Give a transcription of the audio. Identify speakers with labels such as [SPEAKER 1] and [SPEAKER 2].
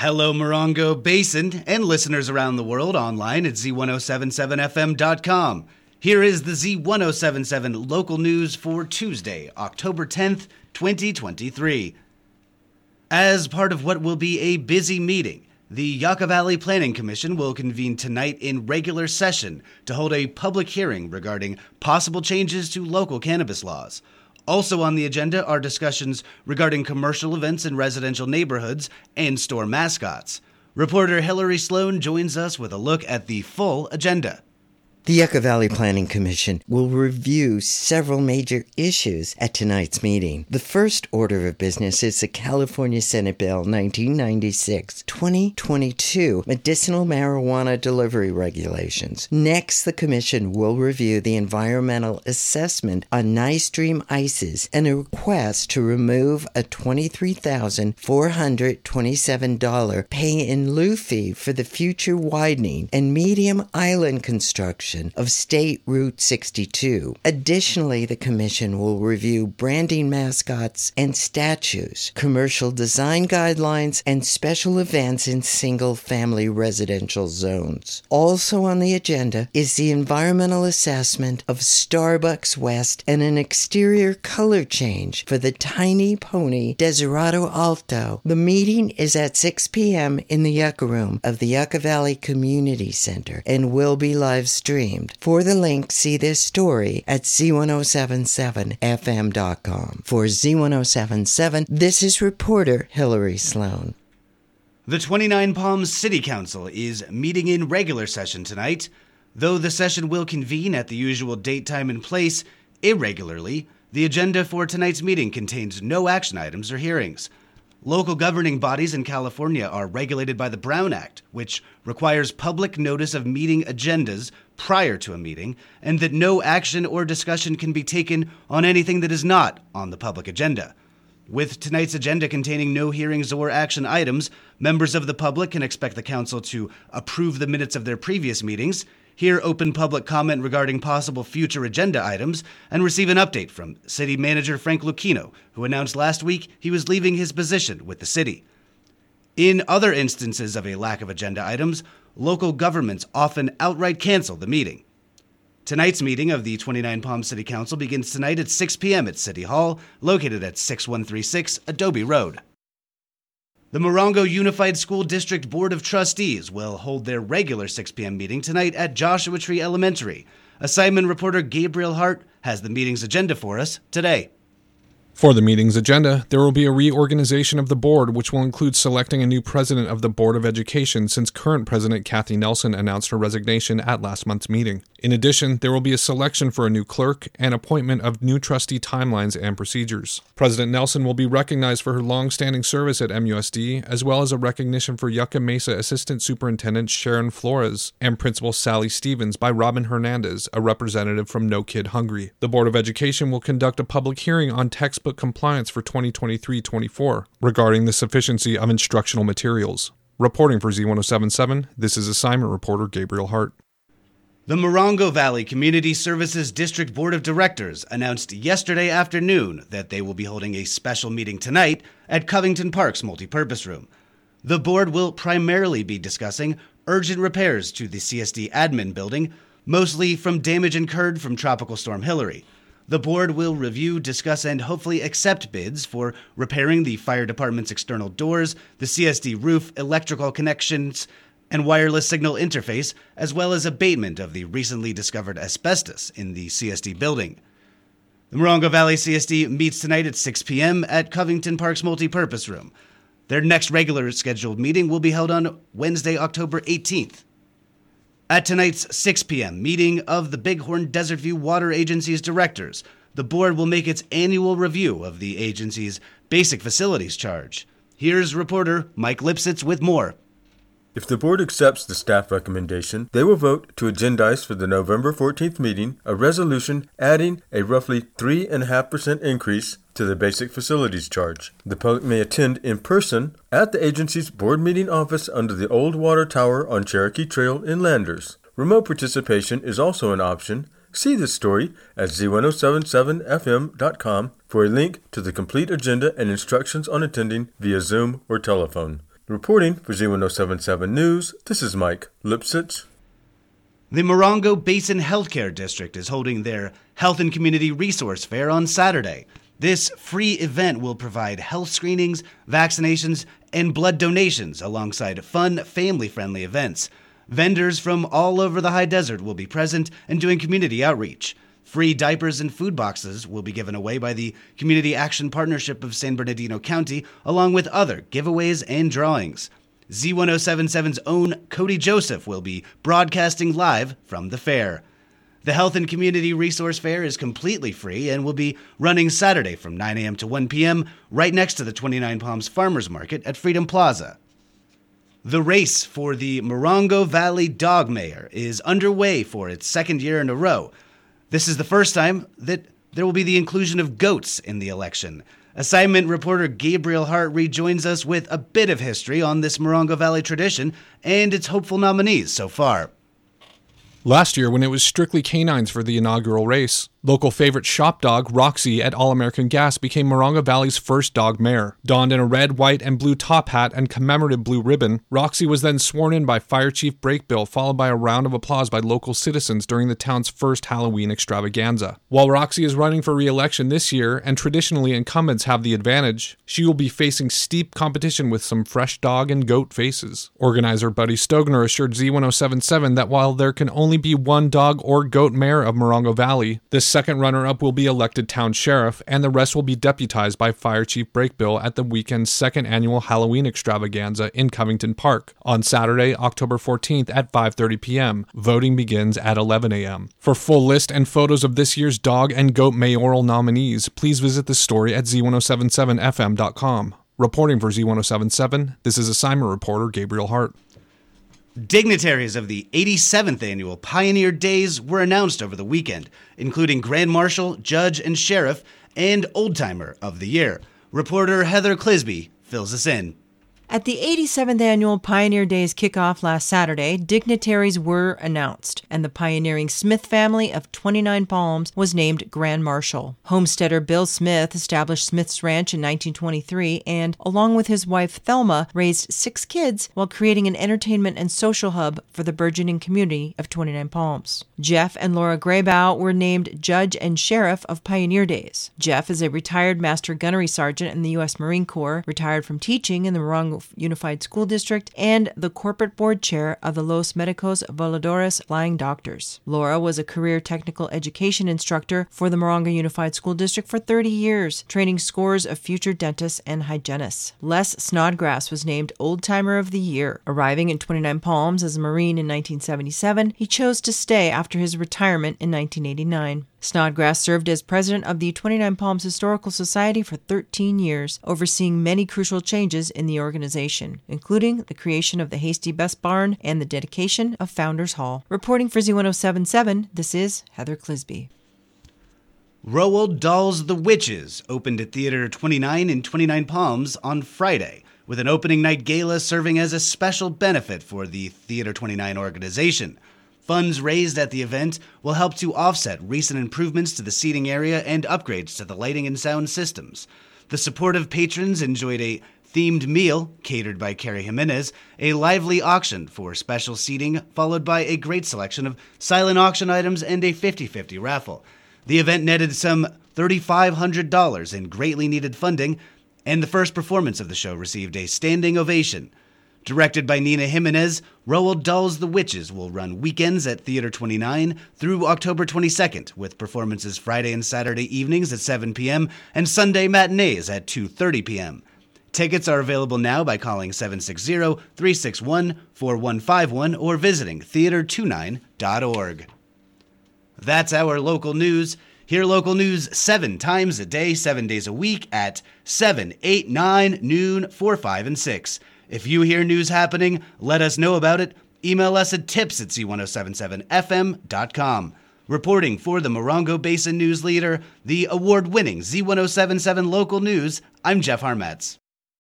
[SPEAKER 1] Hello, Morongo Basin, and listeners around the world online at z1077fm.com. Here is the Z1077 local news for Tuesday, October 10th, 2023. As part of what will be a busy meeting, the Yucca Valley Planning Commission will convene tonight in regular session to hold a public hearing regarding possible changes to local cannabis laws. Also on the agenda are discussions regarding commercial events in residential neighborhoods and store mascots. Reporter Hillary Sloan joins us with a look at the full agenda.
[SPEAKER 2] The Yucca Valley Planning Commission will review several major issues at tonight's meeting. The first order of business is the California Senate Bill 1996 2022 Medicinal Marijuana Delivery Regulations. Next, the Commission will review the environmental assessment on Nice Dream Ices and a request to remove a $23,427 pay in lieu fee for the future widening and medium island construction of State Route 62. Additionally, the Commission will review branding mascots and statues, commercial design guidelines, and special events in single family residential zones. Also on the agenda is the environmental assessment of Starbucks West and an exterior color change for the Tiny Pony Desirado Alto. The meeting is at 6 p.m. in the Yucca Room of the Yucca Valley Community Center and will be live streamed streamed. For the link, see this story at z1077fm.com. For Z1077, this is reporter Hillary Sloan.
[SPEAKER 1] The 29 Palms City Council is meeting in regular session tonight. Though the session will convene at the usual date, time, and place irregularly, the agenda for tonight's meeting contains no action items or hearings. Local governing bodies in California are regulated by the Brown Act, which requires public notice of meeting agendas prior to a meeting, and that no action or discussion can be taken on anything that is not on the public agenda. With tonight's agenda containing no hearings or action items, members of the public can expect the Council to approve the minutes of their previous meetings, hear open public comment regarding possible future agenda items, and receive an update from City Manager Frank Luckino, who announced last week he was leaving his position with the city. In other instances of a lack of agenda items, local governments often outright cancel the meeting. Tonight's meeting of the 29 Palm City Council begins tonight at 6 p.m. at City Hall, located at 6136 Adobe Road. The Morongo Unified School District Board of Trustees will hold their regular 6 p.m. meeting tonight at Joshua Tree Elementary. Assignment reporter Gabriel Hart has the meeting's agenda for us today.
[SPEAKER 3] For the meeting's agenda, there will be a reorganization of the board, which will include selecting a new president of the Board of Education since current president Kathy Nelson announced her resignation at last month's meeting. In addition, there will be a selection for a new clerk and appointment of new trustee timelines and procedures. President Nelson will be recognized for her long-standing service at MUSD, as well as a recognition for Yucca Mesa Assistant Superintendent Sharon Flores and Principal Sally Stevens by Robin Hernandez, a representative from No Kid Hungry. The Board of Education will conduct a public hearing on textbook textbook compliance for 2023 24 regarding the sufficiency of instructional materials. Reporting for Z1077, this is assignment reporter Gabriel Hart.
[SPEAKER 1] The Morongo Valley Community Services District Board of Directors announced yesterday afternoon that they will be holding a special meeting tonight at Covington Park's multipurpose room. The board will primarily be discussing urgent repairs to the CSD admin building, mostly from damage incurred from Tropical Storm Hilary. The board will review, discuss, and hopefully accept bids for repairing the fire department's external doors, the CSD roof, electrical connections, and wireless signal interface, as well as abatement of the recently discovered asbestos in the CSD building. The Morongo Valley CSD meets tonight at 6 p.m. at Covington Park's multipurpose room. Their next regular scheduled meeting will be held on Wednesday, October 18th. At tonight's 6 p.m. meeting of the Bighorn Desert View Water Agency's directors, the board will make its annual review of the agency's basic facilities charge. Here's reporter Mike Lipsitz with more.
[SPEAKER 4] If the board accepts the staff recommendation, they will vote to agendize for the November 14th meeting a resolution adding a roughly 3.5% increase to the basic facilities charge. The public may attend in person at the agency's board meeting office under the old water tower on Cherokee Trail in Landers. Remote participation is also an option. See this story at z1077fm.com for a link to the complete agenda and instructions on attending via Zoom or telephone. Reporting for Z1077 News, this is Mike Lipsitz.
[SPEAKER 1] The Morongo Basin Healthcare District is holding their Health and Community Resource Fair on Saturday. This free event will provide health screenings, vaccinations, and blood donations alongside fun, family friendly events. Vendors from all over the high desert will be present and doing community outreach. Free diapers and food boxes will be given away by the Community Action Partnership of San Bernardino County, along with other giveaways and drawings. Z1077's own Cody Joseph will be broadcasting live from the fair. The Health and Community Resource Fair is completely free and will be running Saturday from 9 a.m. to 1 p.m. right next to the 29 Palms Farmers Market at Freedom Plaza. The race for the Morongo Valley Dog Mayor is underway for its second year in a row. This is the first time that there will be the inclusion of goats in the election. Assignment reporter Gabriel Hart rejoins us with a bit of history on this Morongo Valley tradition and its hopeful nominees so far.
[SPEAKER 3] Last year, when it was strictly canines for the inaugural race, Local favorite shop dog, Roxy, at All American Gas became Morongo Valley's first dog mayor. Donned in a red, white, and blue top hat and commemorative blue ribbon, Roxy was then sworn in by Fire Chief Brakebill, followed by a round of applause by local citizens during the town's first Halloween extravaganza. While Roxy is running for re election this year, and traditionally incumbents have the advantage, she will be facing steep competition with some fresh dog and goat faces. Organizer Buddy Stogner assured Z1077 that while there can only be one dog or goat mayor of Morongo Valley, this second runner up will be elected town sheriff, and the rest will be deputized by Fire Chief Brakebill at the weekend's second annual Halloween extravaganza in Covington Park on Saturday, October 14th at 5:30 p.m. Voting begins at 11 a.m. For full list and photos of this year's dog and goat mayoral nominees, please visit the story at z1077fm.com. Reporting for Z1077, this is assignment reporter Gabriel Hart.
[SPEAKER 1] Dignitaries of the 87th annual Pioneer Days were announced over the weekend, including Grand Marshal, Judge, and Sheriff, and Old Timer of the Year. Reporter Heather Clisby fills us in.
[SPEAKER 5] At the 87th annual Pioneer Days kickoff last Saturday, dignitaries were announced, and the pioneering Smith family of 29 Palms was named Grand Marshal. Homesteader Bill Smith established Smith's Ranch in 1923 and, along with his wife Thelma, raised six kids while creating an entertainment and social hub for the burgeoning community of 29 Palms. Jeff and Laura Graybow were named Judge and Sheriff of Pioneer Days. Jeff is a retired Master Gunnery Sergeant in the U.S. Marine Corps, retired from teaching in the Morongo Unified School District, and the corporate board chair of the Los Medicos Voladores Flying Doctors. Laura was a career technical education instructor for the Morongo Unified School District for 30 years, training scores of future dentists and hygienists. Les Snodgrass was named Old Timer of the Year. Arriving in 29 Palms as a Marine in 1977, he chose to stay after his retirement in 1989. Snodgrass served as president of the 29 Palms Historical Society for 13 years, overseeing many crucial changes in the organization, including the creation of the Hasty Best Barn and the dedication of Founders Hall. Reporting for Z1077, this is Heather Clisby.
[SPEAKER 1] Roald Dahl's The Witches opened at Theater 29 in 29 Palms on Friday, with an opening night gala serving as a special benefit for the Theater 29 organization. Funds raised at the event will help to offset recent improvements to the seating area and upgrades to the lighting and sound systems. The supportive patrons enjoyed a themed meal catered by Carrie Jimenez, a lively auction for special seating, followed by a great selection of silent auction items and a 50 50 raffle. The event netted some $3,500 in greatly needed funding, and the first performance of the show received a standing ovation. Directed by Nina Jimenez, Roald Dahl's The Witches will run weekends at Theater 29 through October 22nd, with performances Friday and Saturday evenings at 7 p.m. and Sunday matinees at 2:30 p.m. Tickets are available now by calling 760-361-4151 or visiting theater29.org. That's our local news. Hear local news seven times a day, seven days a week at 7, 8, 9, noon, 4, 5, and 6. If you hear news happening, let us know about it. Email us at tips at z1077fm.com. Reporting for the Morongo Basin News Leader, the award winning Z1077 Local News, I'm Jeff Harmetz.